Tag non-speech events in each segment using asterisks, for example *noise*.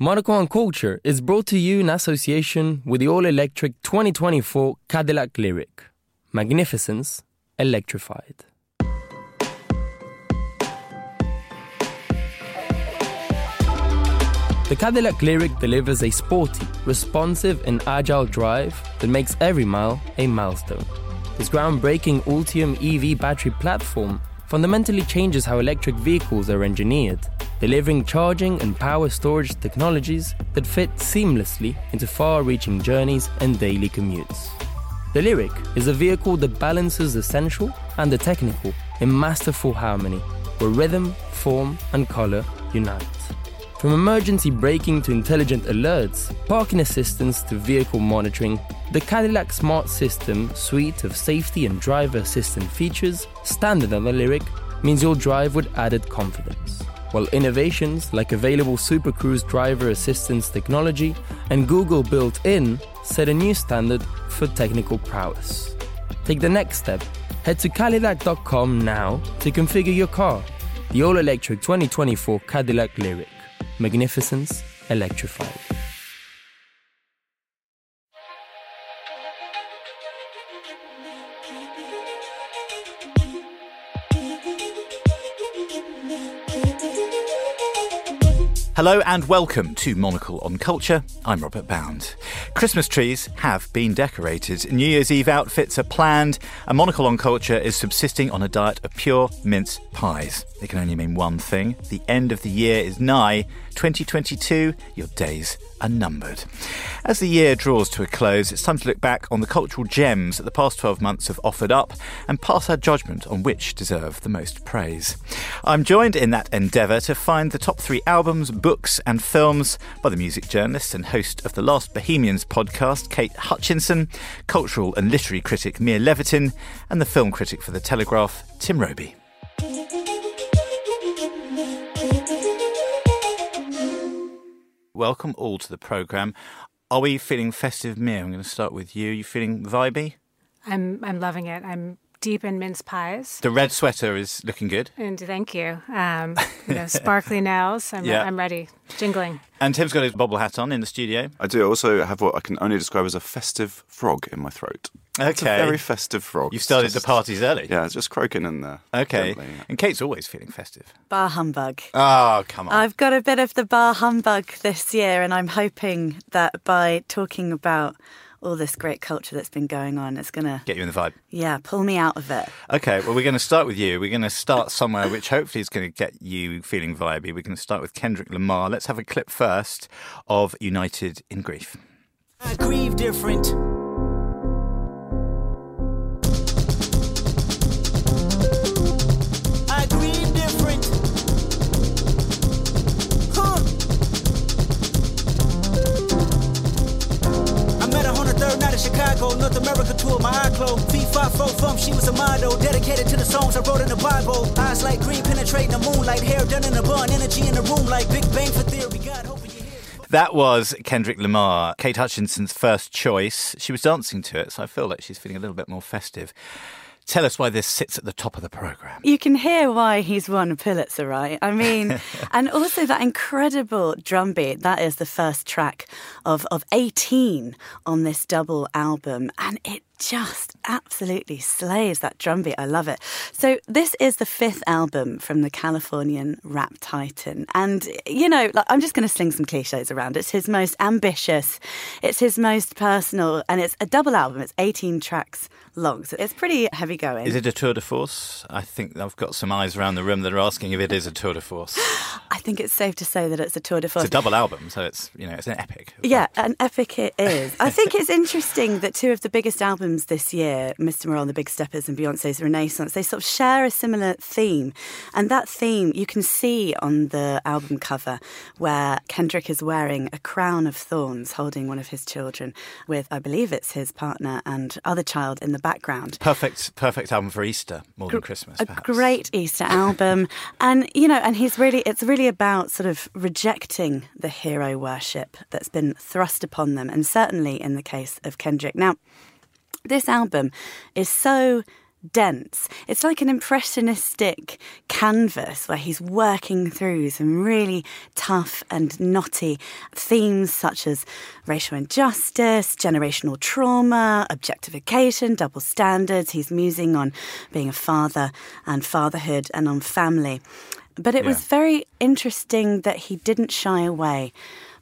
Monocle on Culture is brought to you in association with the all electric 2024 Cadillac LYRIQ. Magnificence electrified. The Cadillac LYRIQ delivers a sporty, responsive, and agile drive that makes every mile a milestone. This groundbreaking Ultium EV battery platform fundamentally changes how electric vehicles are engineered, delivering charging and power storage technologies that fit seamlessly into far reaching journeys and daily commutes. The LYRIQ is a vehicle that balances the sensual and the technical in masterful harmony, where rhythm, form, and color unite. From emergency braking to intelligent alerts, parking assistance to vehicle monitoring, the Cadillac Smart System suite of safety and driver assistant features, standard on the LYRIQ, means you'll drive with added confidence. While innovations like available Super Cruise driver assistance technology and Google built in set a new standard for technical prowess. Take the next step. Head to Cadillac.com now to configure your car. The all electric 2024 Cadillac LYRIQ. Magnificence electrified. Hello and welcome to Monocle on Culture. I'm Robert Bound. Christmas trees have been decorated, New Year's Eve outfits are planned, and Monocle on Culture is subsisting on a diet of pure mince pies. It can only mean one thing the end of the year is nigh. 2022, your days are numbered. As the year draws to a close, it's time to look back on the cultural gems that the past 12 months have offered up and pass our judgment on which deserve the most praise. I'm joined in that endeavour to find the top three albums, books, and films by the music journalist and host of the Last Bohemians podcast, Kate Hutchinson, cultural and literary critic Mia Levitin, and the film critic for The Telegraph, Tim Robey. Welcome all to the programme. Are we feeling festive, Mia? I'm going to start with you. You feeling vibey? I'm I'm loving it. I'm deep in mince pies. The red sweater is looking good. And thank you. Um, you know, sparkly *laughs* nails. I'm, Yeah. I'm ready. Jingling. And Tim's got his bobble hat on in the studio. I do also have what I can only describe as a festive frog in my throat. It's a Okay. very festive frog. You started just- the parties early. Yeah, it's just croaking in there. Okay. gently, yeah. And Kate's always feeling festive. Bar humbug. Oh, come on. I've got a bit of the bar humbug this year, and I'm hoping that by talking about all this great culture that's been going on, it's going to, Get you in the vibe. yeah, pull me out of it. Okay, well, we're going to start with you. We're going to start somewhere which hopefully is going to get you feeling vibey. We're going to start with Kendrick Lamar. Let's have a clip first of United in Grief. I grieve different. Tour, my eye closed. Feet five, four thumb, she was a model, dedicated to the songs I wrote in the Bible. Eyes like green, penetrating the moonlight, hair done in a bun, energy in the room like Big Bang for theory. God, hoping you hear. That was Kendrick Lamar, Kate Hutchinson's first choice. She was dancing to it, so I feel like she's feeling a little bit more festive. Tell us why this sits at the top of the programme. You can hear why he's won a Pulitzer, right? I mean, *laughs* and also that incredible drum beat. That is the first track of, of 18 on this double album. And it just absolutely slays that drum beat. I love it. So, this is the fifth album from the Californian rap titan. And, you know, like, I'm just going to sling some cliches around. It's his most ambitious, it's his most personal, and it's a double album. It's 18 tracks long. So, it's pretty heavy going. Is it a tour de force? I think I've got some eyes around the room that are asking if it is a tour de force. *gasps* I think it's safe to say that it's a tour de force. It's a double album, so it's you know it's an epic. Yeah, an epic it is. I think it's interesting that two of the biggest albums this year, Mr. Morale and the Big Steppers and Beyonce's Renaissance, they sort of share a similar theme. And that theme you can see on the album cover where Kendrick is wearing a crown of thorns holding one of his children with, I believe it's his partner and other child in the background. Perfect, perfect album for Easter more than Christmas. a great Easter album. *laughs* and, you know, and he's really, it's really about sort of rejecting the hero worship that's been thrust upon them. And certainly in the case of Kendrick. Now, this album is so dense. It's like an impressionistic canvas where he's working through some really tough and knotty themes such as racial injustice, generational trauma, objectification, double standards. He's musing on being a father and fatherhood and on family. But it yeah. was very interesting that he didn't shy away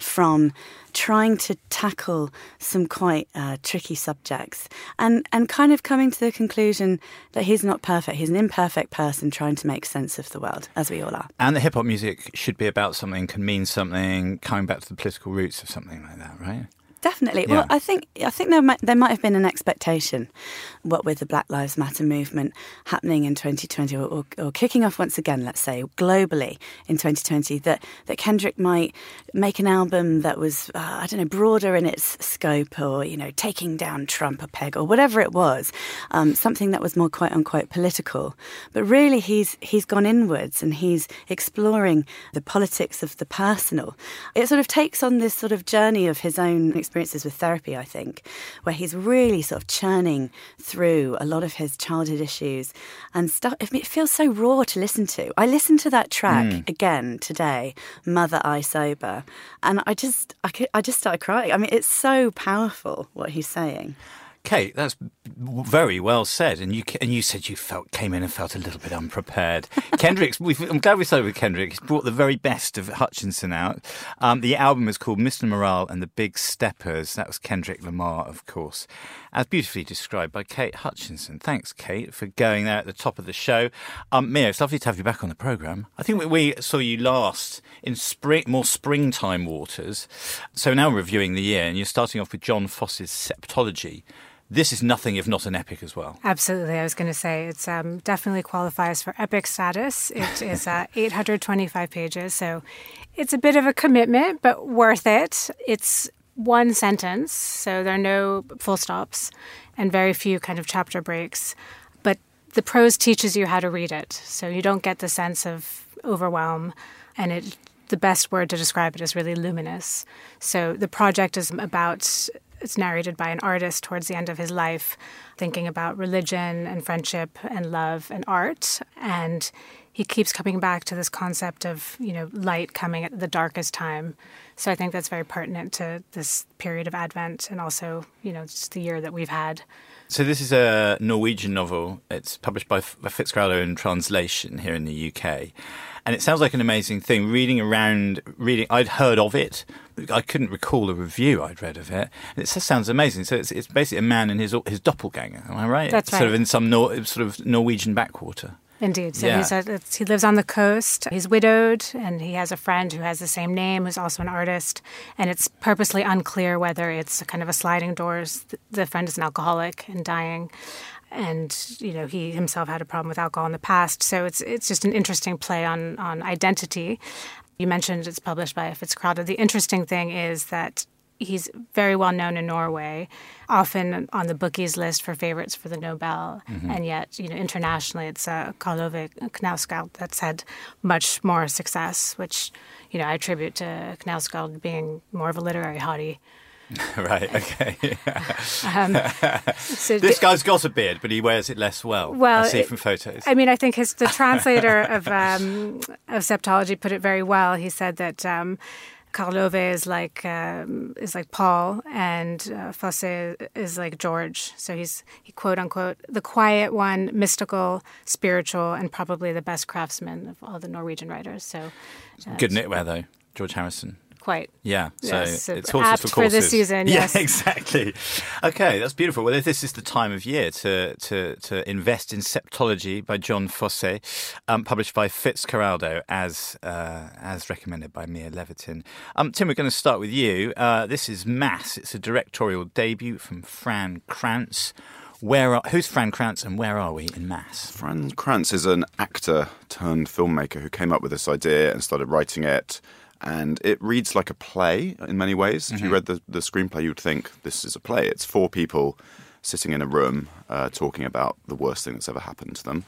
from trying to tackle some quite uh, tricky subjects and, and kind of coming to the conclusion that he's not perfect. He's an imperfect person trying to make sense of the world, as we all are. And the hip hop music should be about something, can mean something, coming back to the political roots of something like that, right? Definitely. Yeah. Well, I think I think there might there might have been an expectation, what with the Black Lives Matter movement happening in 2020, or, or, or, kicking off once again, let's say globally in 2020, that that Kendrick might make an album that was uh, I don't know broader in its scope, or you know taking down Trump a peg, or whatever it was, um, something that was more quote unquote political. But really, he's he's gone inwards and he's exploring the politics of the personal. It sort of takes on this sort of journey of his own experience experiences with therapy, I think, where he's really sort of churning through a lot of his childhood issues and stuff. It feels so raw to listen to. I listened to that track mm. again today, "Mother I Sober," and I just, I, could, I just started crying. I mean, it's so powerful what he's saying. Kate, that's very well said. And you and you said you felt came in and felt a little bit unprepared. *laughs* Kendrick's. I'm glad we started with Kendrick. He's brought the very best of Hutchinson out. Um, the album is called Mr. Morale and the Big Steppers. That was Kendrick Lamar, of course, as beautifully described by Kate Hutchinson. Thanks, Kate, for going there at the top of the show. Um, Mia, it's lovely to have you back on the program. I think we saw you last in spring, more springtime waters. So now we're reviewing the year, and you're starting off with Jon Fosse's Septology this is nothing if not an epic as well. Absolutely. I was going to say it's um, definitely qualifies for epic status. It *laughs* is uh, 825 pages, so it's a bit of a commitment, but worth it. It's one sentence, so there are no full stops and very few kind of chapter breaks. But the prose teaches you how to read it, so you don't get the sense of overwhelm, and it the best word to describe it is really luminous. So the project is about it's narrated by an artist towards the end of his life, thinking about religion and friendship and love and art. And he keeps coming back to this concept of, you know, light coming at the darkest time. So I think that's very pertinent to this period of Advent and also, you know, just the year that we've had. So this is a Norwegian novel. It's published by Fitzcarraldo in translation here in the UK and it sounds like an amazing thing. Reading around, reading, I'd heard of it. I couldn't recall a review I'd read of it. And it just sounds amazing. So it's, it's basically a man and his his doppelganger. Am I right? That's right. Sort of in some Nor- sort of Norwegian backwater. Indeed. So yeah. a, he lives on the coast. He's widowed, and he has a friend who has the same name, who's also an artist. And it's purposely unclear whether it's kind of a sliding doors. The friend is an alcoholic and dying, and you know he himself had a problem with alcohol in the past. So it's it's just an interesting play on on identity. You mentioned it's published by Fitzcarraldo. The interesting thing is that he's very well known in Norway, often on the bookies list for favorites for the Nobel, mm-hmm. and yet you know internationally it's uh, Karl Ove Knausgård that's had much more success, which you know I attribute to Knausgård being more of a literary hottie *laughs* right. Okay. *laughs* um, *laughs* so this guy's got a beard, but he wears it less well. Well, I see it, from photos. I mean, I think his the translator of um, of Septology put it very well. He said that. Um, Karl Ove is like um, is like Paul, and uh, Fosse is like George. So he's he quote unquote the quiet one, mystical, spiritual, and probably the best craftsman of all the Norwegian writers. So uh, good knitwear though, George Harrison quite. Yeah, so yes, it's horses for courses. for this season. Yes. Yeah, exactly. Okay, that's beautiful. Well, this is the time of year to to to invest in Septology by Jon Fosse, um, published by Fitzcarraldo, as uh, as recommended by Mia Levitin. Um, Tim, we're going to start with you. Uh, this is Mass. It's a directorial debut from Fran Kranz. Where are, who's Fran Kranz and where are we in Mass? Fran Kranz is an actor turned filmmaker who came up with this idea and started writing it and it reads like a play in many ways. Mm-hmm. If you mm-hmm. read the, the screenplay, you'd think this is a play. It's four people sitting in a room uh, talking about the worst thing that's ever happened to them.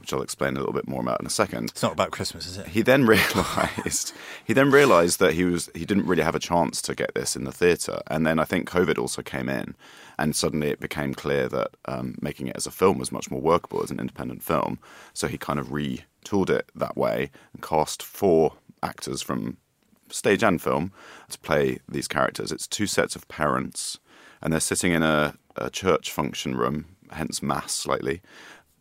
which I'll explain a little bit more about in a second. It's not about Christmas, is it? He then *laughs* realised he then realised that he was he didn't really have a chance to get this in the theatre, and then I think COVID also came in, and suddenly it became clear that um, making it as a film was much more workable as an independent film. So he kind of retooled it that way and cast four actors from stage and film to play these characters. It's two sets of parents, and they're sitting in a, a church function room, hence mass slightly,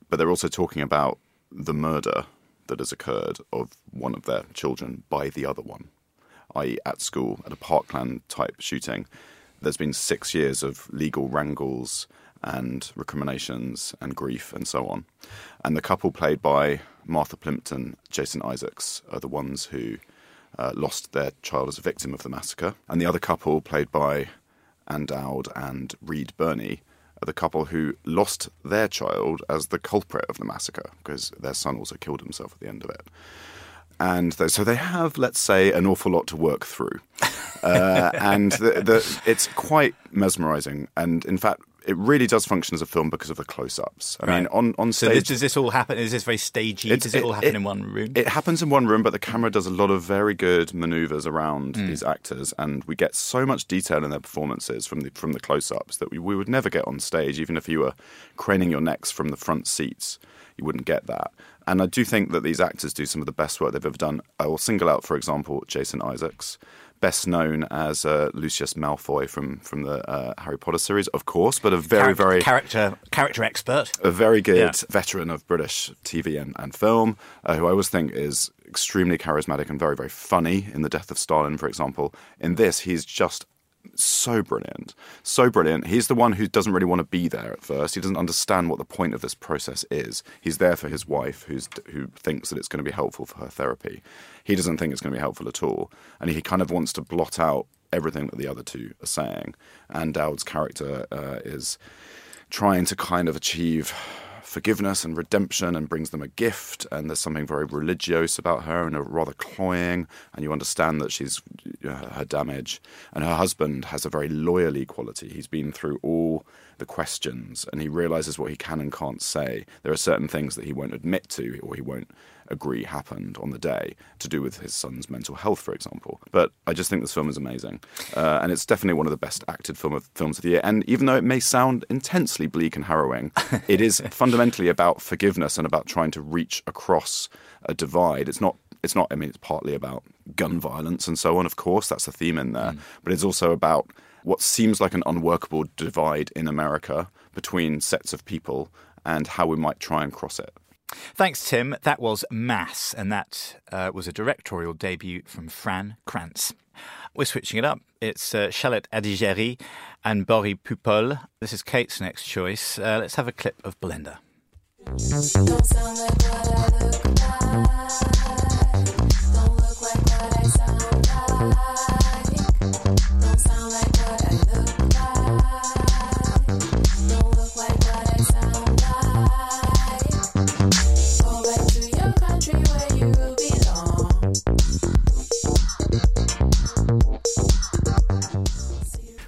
but they're also talking about the murder that has occurred of one of their children by the other one, i.e., at school at a Parkland type shooting. There's been six years of legal wrangles and recriminations and grief and so on. And the couple played by Martha Plimpton, Jason Isaacs, are the ones who uh, lost their child as a victim of the massacre. And the other couple, played by Ann Dowd and Reed Birney, are the couple who lost their child as the culprit of the massacre because their son also killed himself at the end of it. And so they have, let's say, an awful lot to work through. Uh, *laughs* and the, the, it's quite mesmerizing. And in fact, it really does function as a film because of the close-ups. I mean, Right. on on So stage, this, does this all happen? Is this very stagey? It's- does it, all happen it- in one room? It happens in one room, but the camera does a lot of very good maneuvers around Hmm. these actors, and we get so much detail in their performances from the from the close-ups that we, we would never get on stage, even if you were craning your necks from the front seats. You wouldn't get that. And I do think that these actors do some of the best work they've ever done. I will single out, for example, Jason Isaacs, best known as uh, Lucius Malfoy from from the uh, Harry Potter series, of course, but a very Character- very character character expert. a very good Yeah. veteran of British TV and, and film, uh, who I always think is extremely charismatic and very, very funny in The Death of Stalin, for example. In this, he's just so brilliant. So brilliant. He's the one who doesn't really want to be there at first. He doesn't understand what the point of this process is. He's there for his wife, who's who thinks that it's going to be helpful for her therapy. He doesn't think it's going to be helpful at all. And he kind of wants to blot out everything that the other two are saying. And Dowd's character uh, is trying to kind of achieve forgiveness and redemption and brings them a gift. And there's something very religious about her and a rather cloying and you understand that she's know, her damage. And her husband has a very loyally quality. He's been through all the questions and he realizes what he can and can't say there are certain things that he won't admit to or he won't agree happened on the day to do with his son's mental health, for example. But I just think this film is amazing, uh, and it's definitely one of the best acted film of, films of the year. And even though it may sound intensely bleak and harrowing, *laughs* it is fundamentally about forgiveness and about trying to reach across a divide. It's not. It's not. I mean, it's partly about gun violence and so on. Of course, that's a theme in there, but it's also about what seems like an unworkable divide in America between sets of people and how we might try and cross it. Thanks, Tim. That was Mass, and that uh, was a directorial debut from Fran Kranz. We're switching it up. It's uh, Charlotte Adigéry and Boris Pupul. This is Kate's next choice. Uh, let's have a clip of Belinda.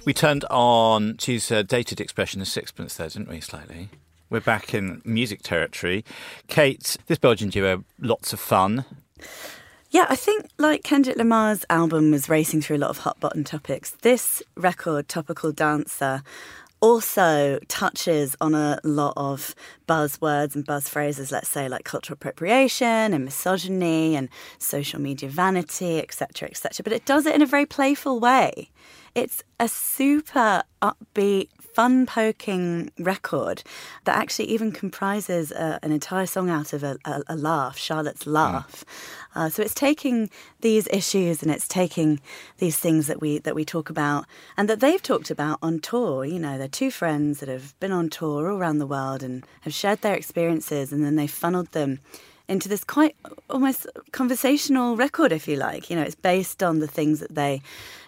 We turned on, she's a dated expression sixpence there, didn't we, slightly? We're back in music territory. Kate, this Belgian duo, lots of fun. Yeah, I think like Kendrick Lamar's album was racing through a lot of hot button topics. This record, Topical Dancer, also touches on a lot of buzzwords and buzz phrases, let's say like cultural appropriation and misogyny and social media vanity, etc., etc. But it does it in a very playful way. It's a super upbeat, fun poking record that actually even comprises uh, an entire song out of a, a, a laugh, Charlotte's laugh. Uh, so it's taking these issues and it's taking these things that we that we talk about and that they've talked about on tour. You know, they're two friends that have been on tour all around the world and have shared their experiences, and then they funneled them into this quite almost conversational record, if you like. You know, it's based on the things that they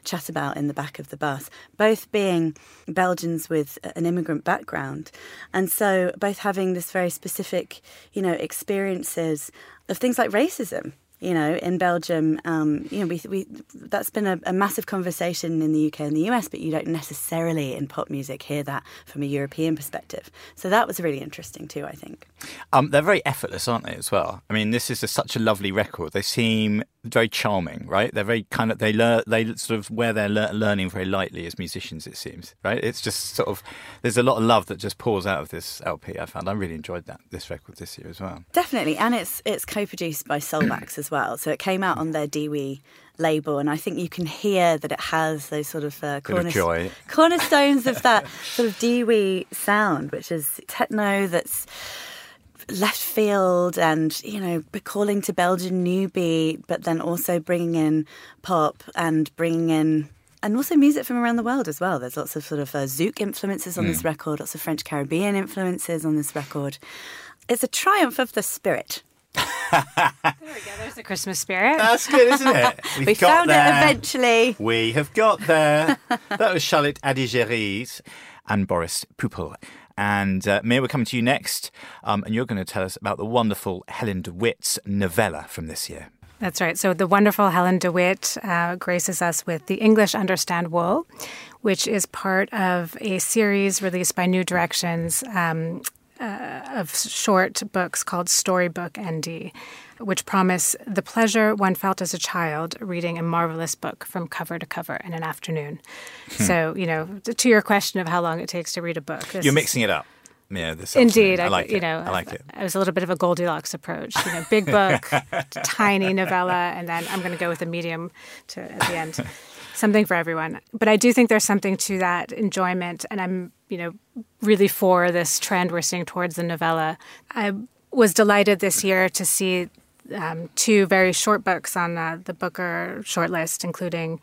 chat about in the back of the bus, both being Belgians with an immigrant background. And so both having this very specific, you know, experiences of things like racism You know, in Belgium, um, you know, we, we that's been a, a massive conversation in the UK and the US, but you don't necessarily in pop music hear that from a European perspective. So that was really interesting too, I think. Um, they're very effortless, aren't they? As well. I mean, this is a, such a lovely record. They seem very charming, right? They're very kind of they learn they sort of wear their lear- learning very lightly as musicians. It seems, right? It's just sort of there's a lot of love that just pours out of this LP. I found I really enjoyed that this record this year as well. Definitely, and it's it's co-produced by Soulwax as well. So it came out on their DEEWEE label, and I think you can hear that it has those sort of, uh, Bit of *laughs* cornerstones of that sort of DEEWEE sound, which is techno that's left field and you know calling to Belgian new beat, but then also bringing in pop and bringing in. And also music from around the world as well. There's lots of sort of uh, Zouk influences on this record, lots of French Caribbean influences on this record. It's a triumph of the spirit. *laughs* There we go. There's the Christmas spirit. That's good, isn't it? *laughs* We've we got found there. it eventually. We have got there. *laughs* that was Charlotte Adigeries and Boris Pupul. And uh, Mia, we're coming to you next, um, and you're going to tell us about the wonderful Helen DeWitt's novella from this year. That's right. So the wonderful Helen DeWitt uh, graces us with The English Understand Wool, which is part of a series released by New Directions um, uh, of short books called Storybook ND, which promise the pleasure one felt as a child reading a marvelous book from cover to cover in an afternoon. Hmm. So, you know, to your question of how long it takes to read a book. You're mixing it up. Yeah, this Indeed, afternoon. I like you it. know, I like it. I was a little bit of a Goldilocks approach. You know, big book, *laughs* tiny novella, and then I'm going to go with a medium to at the end. *laughs* Something for everyone. But I do think there's something to that enjoyment, and I'm, you know, really for this trend we're seeing towards the novella. I was delighted this year to see um, two very short books on uh, the Booker shortlist, including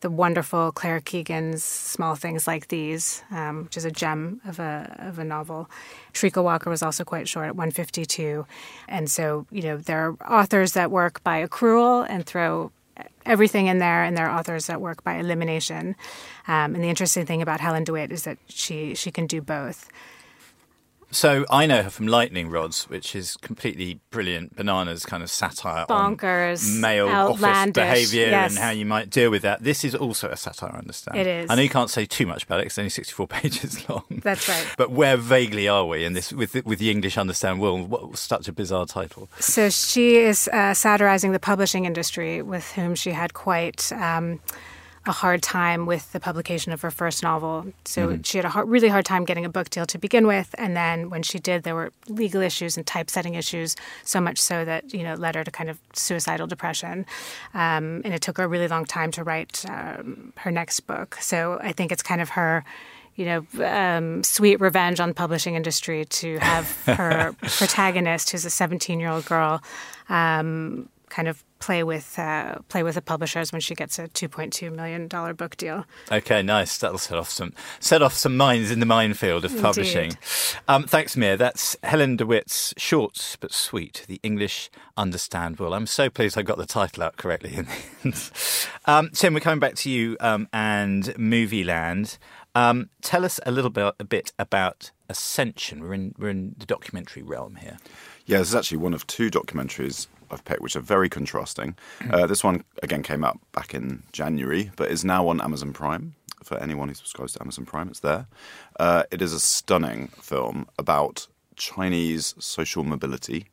the wonderful Claire Keegan's Small Things Like These, um, which is a gem of a, of a novel. Treacle Walker was also quite short at 152. And so, you know, there are authors that work by accrual and throw everything in there, and there are authors that work by elimination. Um, and the interesting thing about Helen DeWitt is that she, she can do both. So I know her from Lightning Rods, which is completely brilliant, bananas kind of satire Bonkers, on male office behaviour yes. and how you might deal with that. This is also a satire, I understand. It is. I know you can't say too much about it; it's only sixty-four *laughs* pages long. That's right. But where vaguely are we in this with the, with the English understand world? What such a bizarre title. So she is uh, satirizing the publishing industry, with whom she had quite um, a hard time with the publication of her first novel. So she had a hard, really hard time getting a book deal to begin with, and then when she did, there were legal issues and typesetting issues, so much so that you know led her to kind of suicidal depression, um, and it took her a really long time to write um, her next book. So I think it's kind of her you know, um, sweet revenge on the publishing industry to have *laughs* her protagonist, who's a 17 year old girl, um, kind of play with uh, play with the publishers when she gets a 2.2 million dollar book deal. Okay, nice. That'll set off some set off some mines in the minefield of publishing. Um, thanks, Mia. That's Helen DeWitt's short but sweet. The English understand well. I'm so pleased I got the title out correctly in the end. *laughs* Um, Tim, we're coming back to you um, and Movie Land. Um, tell us a little bit a bit about Ascension. We're in we're in the documentary realm here. Yeah, this is actually one of two documentaries I've picked, which are very contrasting. Uh, this one, again, came out back in January, but is now on Amazon Prime. For anyone who subscribes to Amazon Prime, it's there. Uh, it is a stunning film about Chinese social mobility.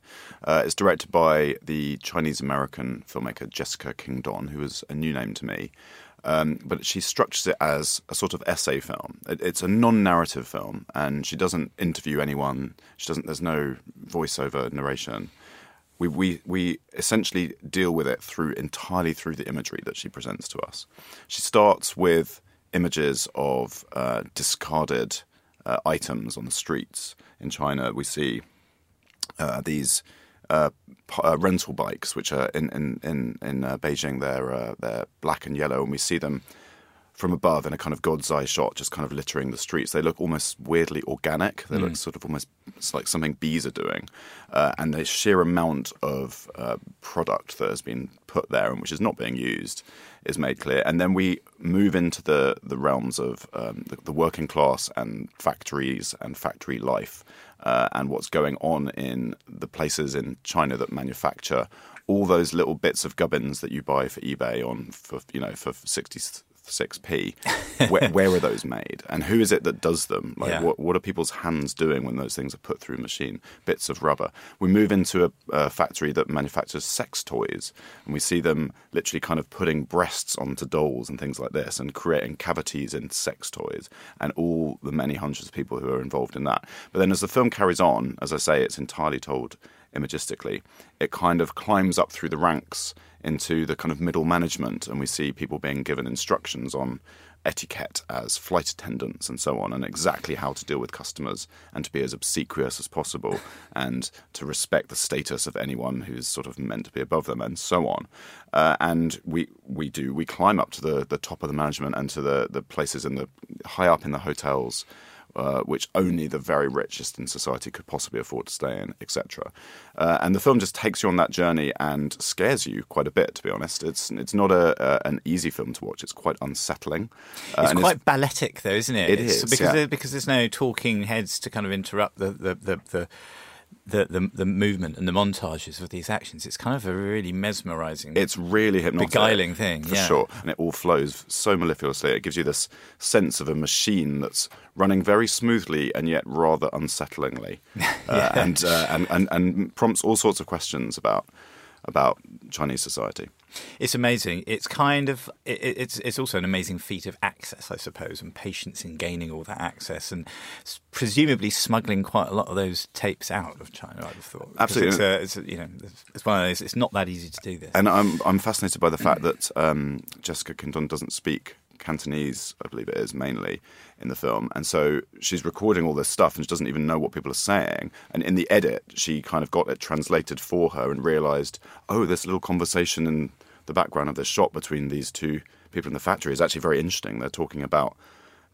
Uh, it's directed by the Chinese American filmmaker Jessica Kingdon, who is a new name to me. Um, but she structures it as a sort of essay film. It, it's a non-narrative film, and she doesn't interview anyone. She doesn't. There's no voiceover narration. We, we we essentially deal with it through entirely through the imagery that she presents to us. She starts with images of uh, discarded uh, items on the streets in China. We see uh, these uh, uh, rental bikes, which are in in in, in uh, Beijing. They're uh, they're black and yellow, and we see them from above in a kind of god's eye shot, just kind of littering the streets. They look almost weirdly organic. They look sort of almost it's like something bees are doing, uh, and the sheer amount of uh, product that has been put there and which is not being used is made clear. And then we move into the the realms of um, the, the working class and factories and factory life, uh, and what's going on in the places in China that manufacture all those little bits of gubbins that you buy for eBay on for you know for sixty six p. Where, *laughs* where are those made, and who is it that does them? Like, Yeah. what what are people's hands doing when those things are put through machine? Bits of rubber. We move into a, a factory that manufactures sex toys, and we see them literally kind of putting breasts onto dolls and things like this, and creating cavities in sex toys, and all the many hundreds of people who are involved in that. But then, as the film carries on, as I say, it's entirely told imagistically. It kind of climbs up through the ranks into the kind of middle management, and we see people being given instructions on etiquette as flight attendants and so on, and exactly how to deal with customers and to be as obsequious as possible *laughs* and to respect the status of anyone who's sort of meant to be above them and so on. Uh, and we we do we climb up to the, the top of the management and to the, the places in the high up in the hotels uh, which only the very richest in society could possibly afford to stay in, etc. Uh, and the film just takes you on that journey and scares you quite a bit. To be honest, it's it's not a, an easy film to watch. It's quite unsettling. Uh, It's quite balletic, though, isn't it? It It's- is, because yeah. there, because there's no talking heads to kind of interrupt the the the. the the, the, the movement and the montages of these actions. It's kind of a really mesmerizing. It's really hypnotic, Beguiling thing, for yeah. sure, and it all flows so mellifluously. It gives you this sense of a machine that's running very smoothly and yet rather unsettlingly, *laughs* uh, and, uh, and and and prompts all sorts of questions about about Chinese society. It's amazing. It's kind of it, it- it's it's also an amazing feat of access, I suppose, and patience in gaining all that access, and presumably smuggling quite a lot of those tapes out of China. I'd have thought. Absolutely. it's, a, it's you know it's- one of those. It's not that easy to do this. And I'm I'm fascinated by the fact that um, Jessica Kingdon doesn't speak Cantonese, I believe it is mainly in the film, and so she's recording all this stuff and she doesn't even know what people are saying. And in the edit, she kind of got it translated for her and realised, oh, this little conversation in the background of this shot between these two people in the factory is actually very interesting. They're talking about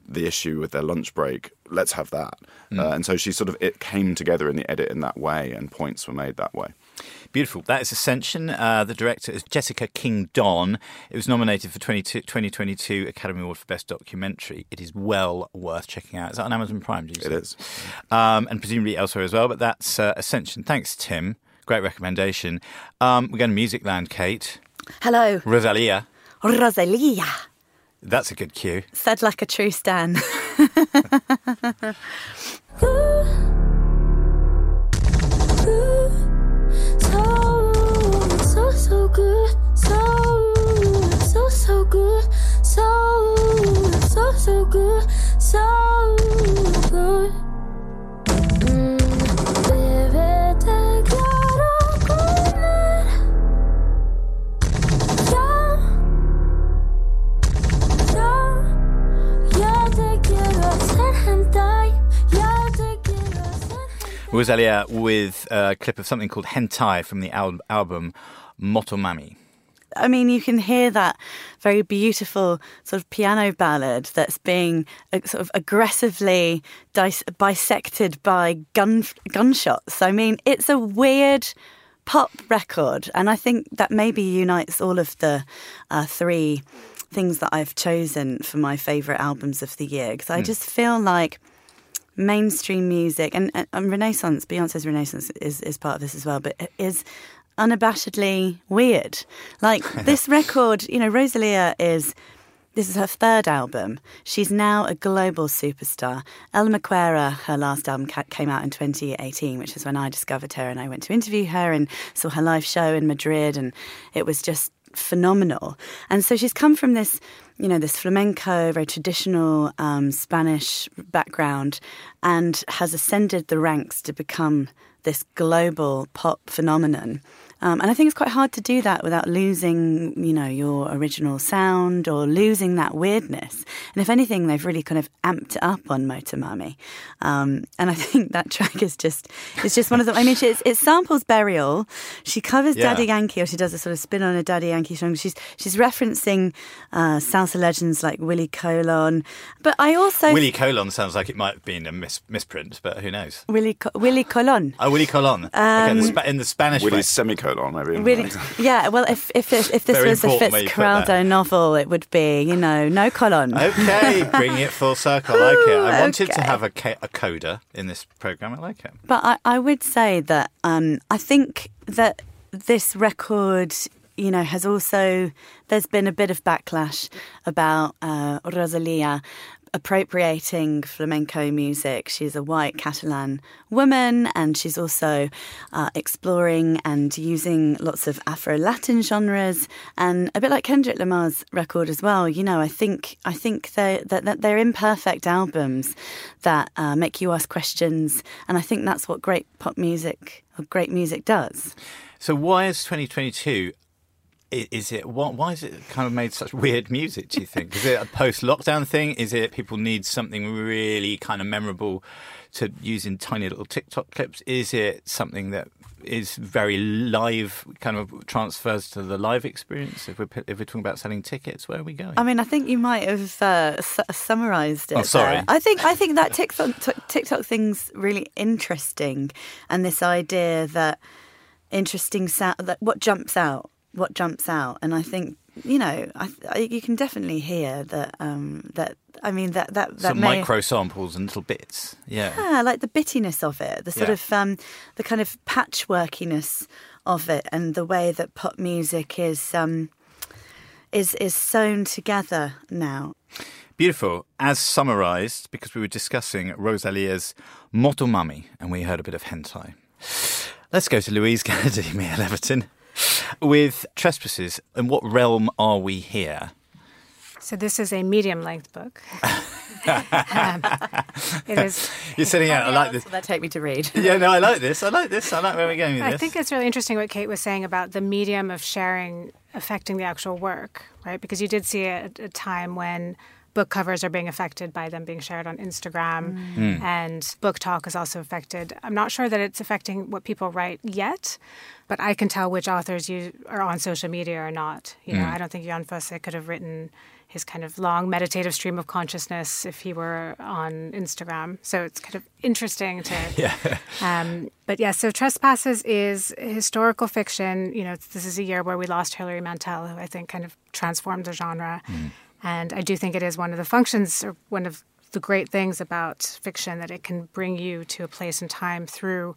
the issue with their lunch break. Let's have that. Uh, and so she sort of it came together in the edit in that way, and points were made that way. Beautiful. That is Ascension. Uh, the director is Jessica Kingdon. It was nominated for 2022 Academy Award for Best Documentary. It is well worth checking out. Is that on Amazon Prime? Did you It say? is. Um, and presumably elsewhere as well, but that's uh, Ascension. Thanks, Tim. Great recommendation. Um, we're going to Music Land, Kate. Hello, Rosalia. Rosalia. That's a good cue. Said like a true Stan. *laughs* *laughs* So, good. So, so, so good. So, so, so good. So good. Mm, te quiero comer. Ya, ya, ya te quiero hacer hentai. Hacer hentai. Rosalia with a clip of something called Hentai from the al- album Motomami. I mean, you can hear that very beautiful sort of piano ballad that's being uh, sort of aggressively dis- bisected by gun gunshots. I mean, it's a weird pop record, and I think that maybe unites all of the uh, three things that I've chosen for my favourite albums of the year because I just feel like mainstream music and, and, and Renaissance, Beyonce's Renaissance is, is part of this as well, but it is unabashedly weird. Like *laughs* this record, you know, Rosalia is. This is her third album. She's now a global superstar. El Mal Querer, her last album, ca- came out in 2018, which is when I discovered her and I went to interview her and saw her live show in Madrid, and it was just phenomenal. And so she's come from this, you know, this flamenco, very traditional um, Spanish background, and has ascended the ranks to become this global pop phenomenon. Um, and I think it's quite hard to do that without losing, you know, your original sound or losing that weirdness. And if anything, they've really kind of amped it up on Motomami. Um, and I *laughs* think that track is just, it's just one of the, I mean, she, it's, it samples Burial. She covers Yeah. Daddy Yankee, or she does a sort of spin on a Daddy Yankee song. She's, she's referencing uh, salsa legends like Willie Colon. But I also, Willie Colon sounds like it might have been a mis- misprint, but who knows? Willie, Co- Willie Colon. Oh, Willie Colon. okay, the Spa- in the Spanish Willie way. Willie's semicolon, maybe. Really, *laughs* yeah. Well, if if if, if this Very was a important where you put that. Fitzcarraldo novel, it would be you know no colon. Okay, *laughs* bringing it full circle. I like it. I wanted to have a, ca- a coda in this program. I like it. But I, I would say that um, I think that this record, you know, has also there's been a bit of backlash about uh, Rosalia appropriating flamenco music. She's a white Catalan woman, and she's also uh, exploring and using lots of Afro Latin genres, and a bit like Kendrick Lamar's record as well. You know, I think I think they that, that they're imperfect albums that uh, make you ask questions, and I think that's what great pop music or great music does. So why is 2022? Is it? Why is it kind of made such weird music? Do you think? Is it a post-lockdown thing? Is it people need something really kind of memorable to use in tiny little TikTok clips? Is it something that is very live, kind of transfers to the live experience? If we're if we're talking about selling tickets, where are we going? I mean, I think you might have uh, su- summarised it. Oh, sorry. there. I think I think that TikTok t- TikTok thing's really interesting, and this idea that interesting sound that what jumps out, what jumps out, and I think you know, I, I, you can definitely hear that. Um, that I mean, that that that Some may, micro samples and little bits. Yeah. yeah, like the bittiness of it, the sort Yeah. of um, the kind of patchworkiness of it, and the way that pop music is um, is is sewn together now. Beautiful. As summarised, because we were discussing Rosalia's Motomami and we heard a bit of hentai. Let's go to Louise *laughs* Kennedy, Mia Levitin. With Trespasses, in what realm are we here? So this is a medium-length book. *laughs* um, it is. *laughs* You're sitting out. I like this. That take me to read? *laughs* Yeah, no, I like this. I like this. I like where we're going with I this. think it's really interesting what Kate was saying about the medium of sharing affecting the actual work, right? Because you did see a, a time when book covers are being affected by them being shared on Instagram, mm. hmm. and book talk is also affected. I'm not sure that it's affecting what people write yet, but I can tell which authors you are on social media or not. You know, hmm. I don't think Jan Fosse could have written his kind of long meditative stream of consciousness if he were on Instagram. So it's kind of interesting to *laughs* yeah. um, but yeah, so Trespasses is historical fiction. You know, this is a year where we lost Hilary Mantel, who I think kind of transformed the genre. Hmm. And I do think it is one of the functions or one of the great things about fiction that it can bring you to a place and time through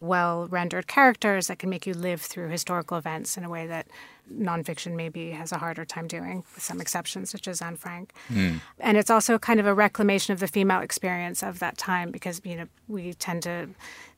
well rendered characters that can make you live through historical events in a way that nonfiction maybe has a harder time doing, with some exceptions, such as Anne Frank. Hmm. And it's also kind of a reclamation of the female experience of that time because, you know, we tend to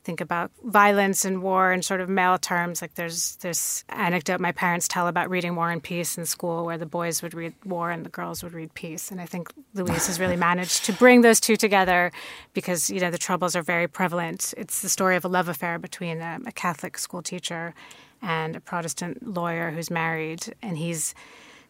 think about violence and war in sort of male terms. Like there's this anecdote my parents tell about reading War and Peace in school where the boys would read war and the girls would read peace. And I think Louise has really *laughs* managed to bring those two together because, you know, the troubles are very prevalent. It's the story of a love affair between a, a Catholic school teacher and a Protestant lawyer who's married. And he's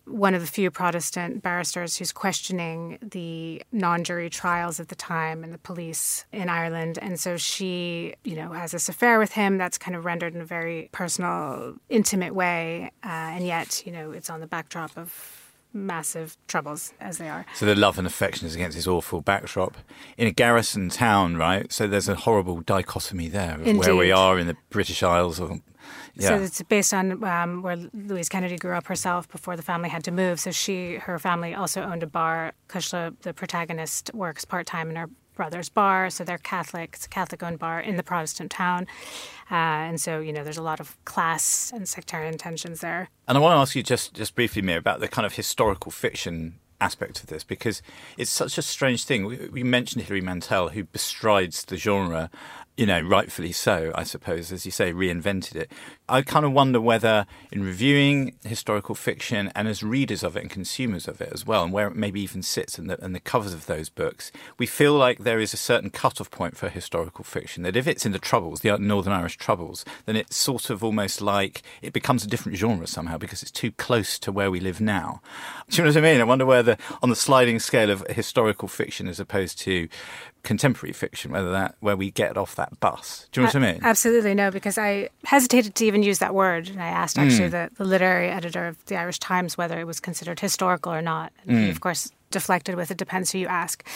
one of the few Protestant barristers who's questioning the non jury trials at the time and the police in Ireland. And so she, you know, has this affair with him that's kind of rendered in a very personal, intimate way. Uh, and yet, you know, it's on the backdrop of massive troubles as they are. So the love and affection is against this awful backdrop in a garrison town, right? So there's a horrible dichotomy there of where we are in the British Isles. Or, yeah. So it's based on um, where Louise Kennedy grew up herself before the family had to move. So she, her family also owned a bar. Cushla, the protagonist, works part time in her brother's bar. So they're Catholic. It's a Catholic owned bar in the Protestant town. Uh, and so, you know, there's a lot of class and sectarian tensions there. And I want to ask you just, just briefly, Mia, about the kind of historical fiction aspect of this because it's such a strange thing. We, we mentioned Hilary Mantel, who bestrides the genre, you know, rightfully so, I suppose, as you say, reinvented it. I kind of wonder whether, in reviewing historical fiction and as readers of it and consumers of it as well, and where it maybe even sits in the, the covers of those books, we feel like there is a certain cut-off point for historical fiction. That if it's in the Troubles, the Northern Irish Troubles, then it's sort of almost like it becomes a different genre somehow because it's too close to where we live now. Do you know what I mean? I wonder whether on the sliding scale of historical fiction as opposed to contemporary fiction, whether that where we get off that bus. Do you know what I mean? Absolutely no, because I hesitated to even use that word. And I asked actually the, the literary editor of the Irish Times whether it was considered historical or not. And he, of course, deflected with it depends who you ask.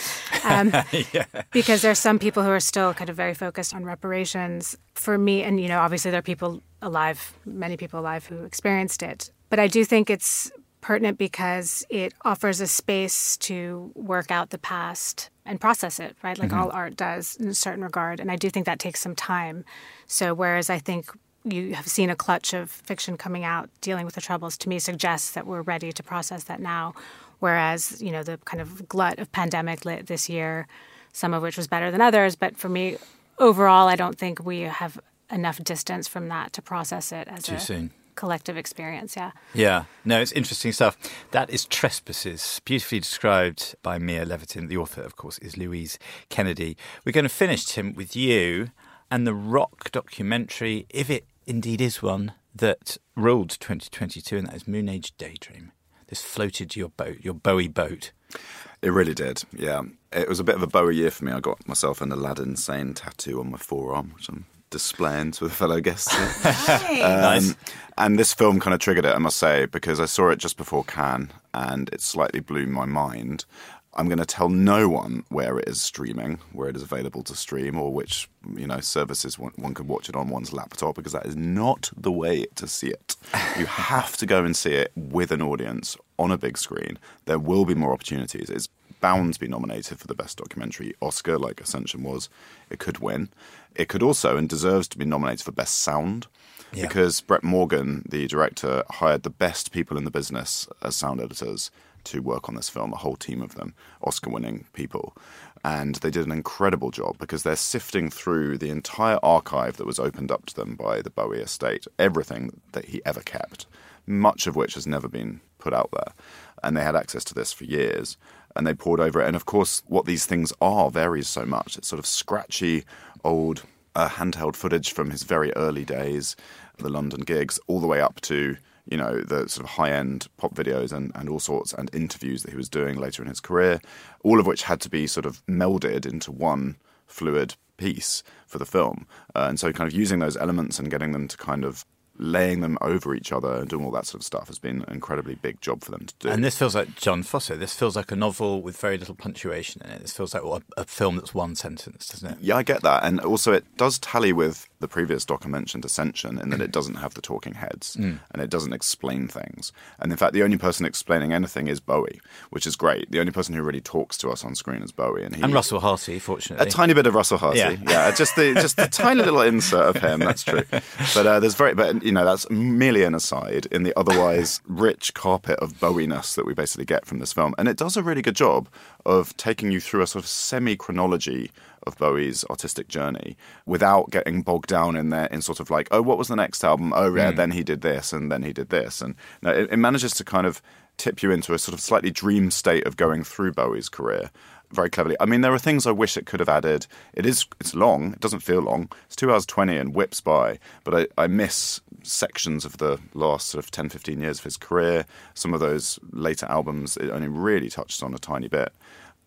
Um, *laughs* Because there's some people who are still kind of very focused on reparations. For me, and you know, obviously there are people alive, many people alive who experienced it. But I do think it's pertinent because it offers a space to work out the past and process it, right? Like all mm-hmm. art does in a certain regard. And I do think that takes some time. So whereas I think you have seen a clutch of fiction coming out dealing with the troubles to me suggests that we're ready to process that now. Whereas, you know, the kind of glut of pandemic lit this year, some of which was better than others, but for me, overall, I don't think we have enough distance from that to process it as Too a soon. Collective experience. Yeah. Yeah, no, it's interesting stuff. That is Trespasses, beautifully described by Mia Levitin. The author, of course, is Louise Kennedy. We're going to finish, Tim, with you and the rock documentary, if it indeed is one, that ruled 2022, and that is Moon Age Daydream. This floated your boat, your Bowie boat. It really did, yeah. It was a bit of a Bowie year for me. I got myself an Aladdin Sane tattoo on my forearm, which I'm displaying to the fellow guests. here. *laughs* Um, and this film kind of triggered it, I must say, because I saw it just before Cannes and it slightly blew my mind. I'm going to tell no one where it is streaming, where it is available to stream, or which you know services one, one could watch it on one's laptop, because that is not the way to see it. You *laughs* have to go and see it with an audience on a big screen. There will be more opportunities. It's bound to be nominated for the best documentary Oscar, like Ascension was. It could win. It could also and deserves to be nominated for best sound Yeah. because Brett Morgen, the director, hired the best people in the business as sound editors to work on this film, a whole team of them, Oscar winning people. And they did an incredible job because they're sifting through the entire archive that was opened up to them by the Bowie estate, everything that he ever kept, much of which has never been put out there. And they had access to this for years and they poured over it. And of course, what these things are varies so much. It's sort of scratchy, old uh, handheld footage from his very early days, the London gigs, all the way up to you know the sort of high-end pop videos and, and all sorts and interviews that he was doing later in his career, all of which had to be sort of melded into one fluid piece for the film. Uh, and so, kind of using those elements and getting them to kind of laying them over each other and doing all that sort of stuff has been an incredibly big job for them to do. And this feels like Jon Fosse. This feels like a novel with very little punctuation in it. This feels like a, a film that's one sentence, doesn't it? Yeah, I get that. And also, it does tally with the previous doc I mentioned, Ascension, in that it doesn't have the talking heads and it doesn't explain things. And in fact, the only person explaining anything is Bowie, which is great. The only person who really talks to us on screen is Bowie. And, he, And Russell Harty, fortunately. A tiny bit of Russell Harty, Yeah. yeah, just the just a tiny little insert of him. That's true, *laughs* but uh, there's very, but you know, that's merely an aside in the otherwise *laughs* rich carpet of Bowie-ness that we basically get from this film, and it does a really good job of taking you through a sort of semi chronology of Bowie's artistic journey without getting bogged down in there in sort of like, oh, what was the next album? Oh, yeah, hmm. then he did this, and then he did this, and no, it, it manages to kind of tip you into a sort of slightly dream state of going through Bowie's career very cleverly. I mean, there are things I wish it could have added. It is it's long. It doesn't feel long. It's two hours twenty and whips by. But I, I miss sections of the last sort of 10, 15 years of his career. Some of those later albums, it only really touched on a tiny bit.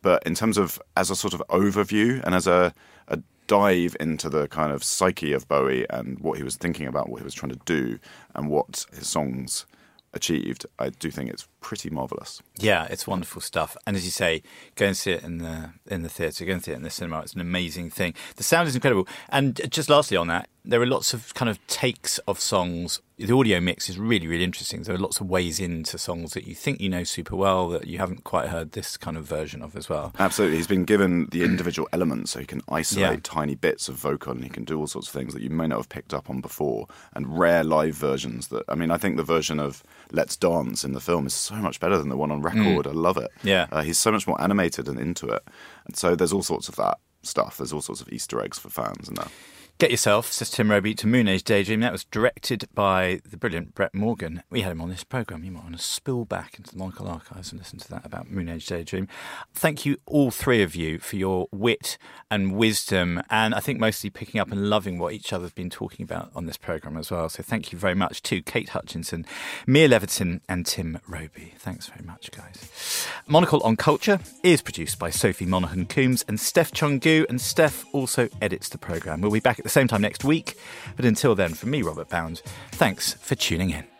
But in terms of as a sort of overview and as a, a dive into the kind of psyche of Bowie and what he was thinking about, what he was trying to do, and what his songs achieved, I do think it's pretty marvelous. Yeah, it's wonderful stuff. And as you say, go and see it in the in the theatre, go and see it in the cinema. It's an amazing thing. The sound is incredible. And just lastly on that, there are lots of kind of takes of songs. The audio mix is really, really interesting. There are lots of ways into songs that you think you know super well that you haven't quite heard this kind of version of as well. Absolutely. He's been given the individual elements so he can isolate Yeah. tiny bits of vocal and he can do all sorts of things that you may not have picked up on before and rare live versions that I mean I think the version of Let's Dance in the film is so much better than the one on record. I love it. Yeah. Uh, he's so much more animated and into it. And so there's all sorts of that stuff. There's all sorts of Easter eggs for fans and that. Get yourself, says Tim Robey, to Moonage Daydream. That was directed by the brilliant Brett Morgen. We had him on this programme. You might want to spill back into the Monocle archives and listen to that about Moonage Daydream. Thank you, all three of you, for your wit and wisdom, and I think mostly picking up and loving what each other's been talking about on this programme as well. So thank you very much to Kate Hutchinson, Mia Levitin, and Tim Robey. Thanks very much, guys. Monocle on Culture is produced by Sophie Monaghan Coombs and Steph Chungu, and Steph also edits the programme. We'll be back the same time next week, but until then, from me, Robert Bound, thanks for tuning in.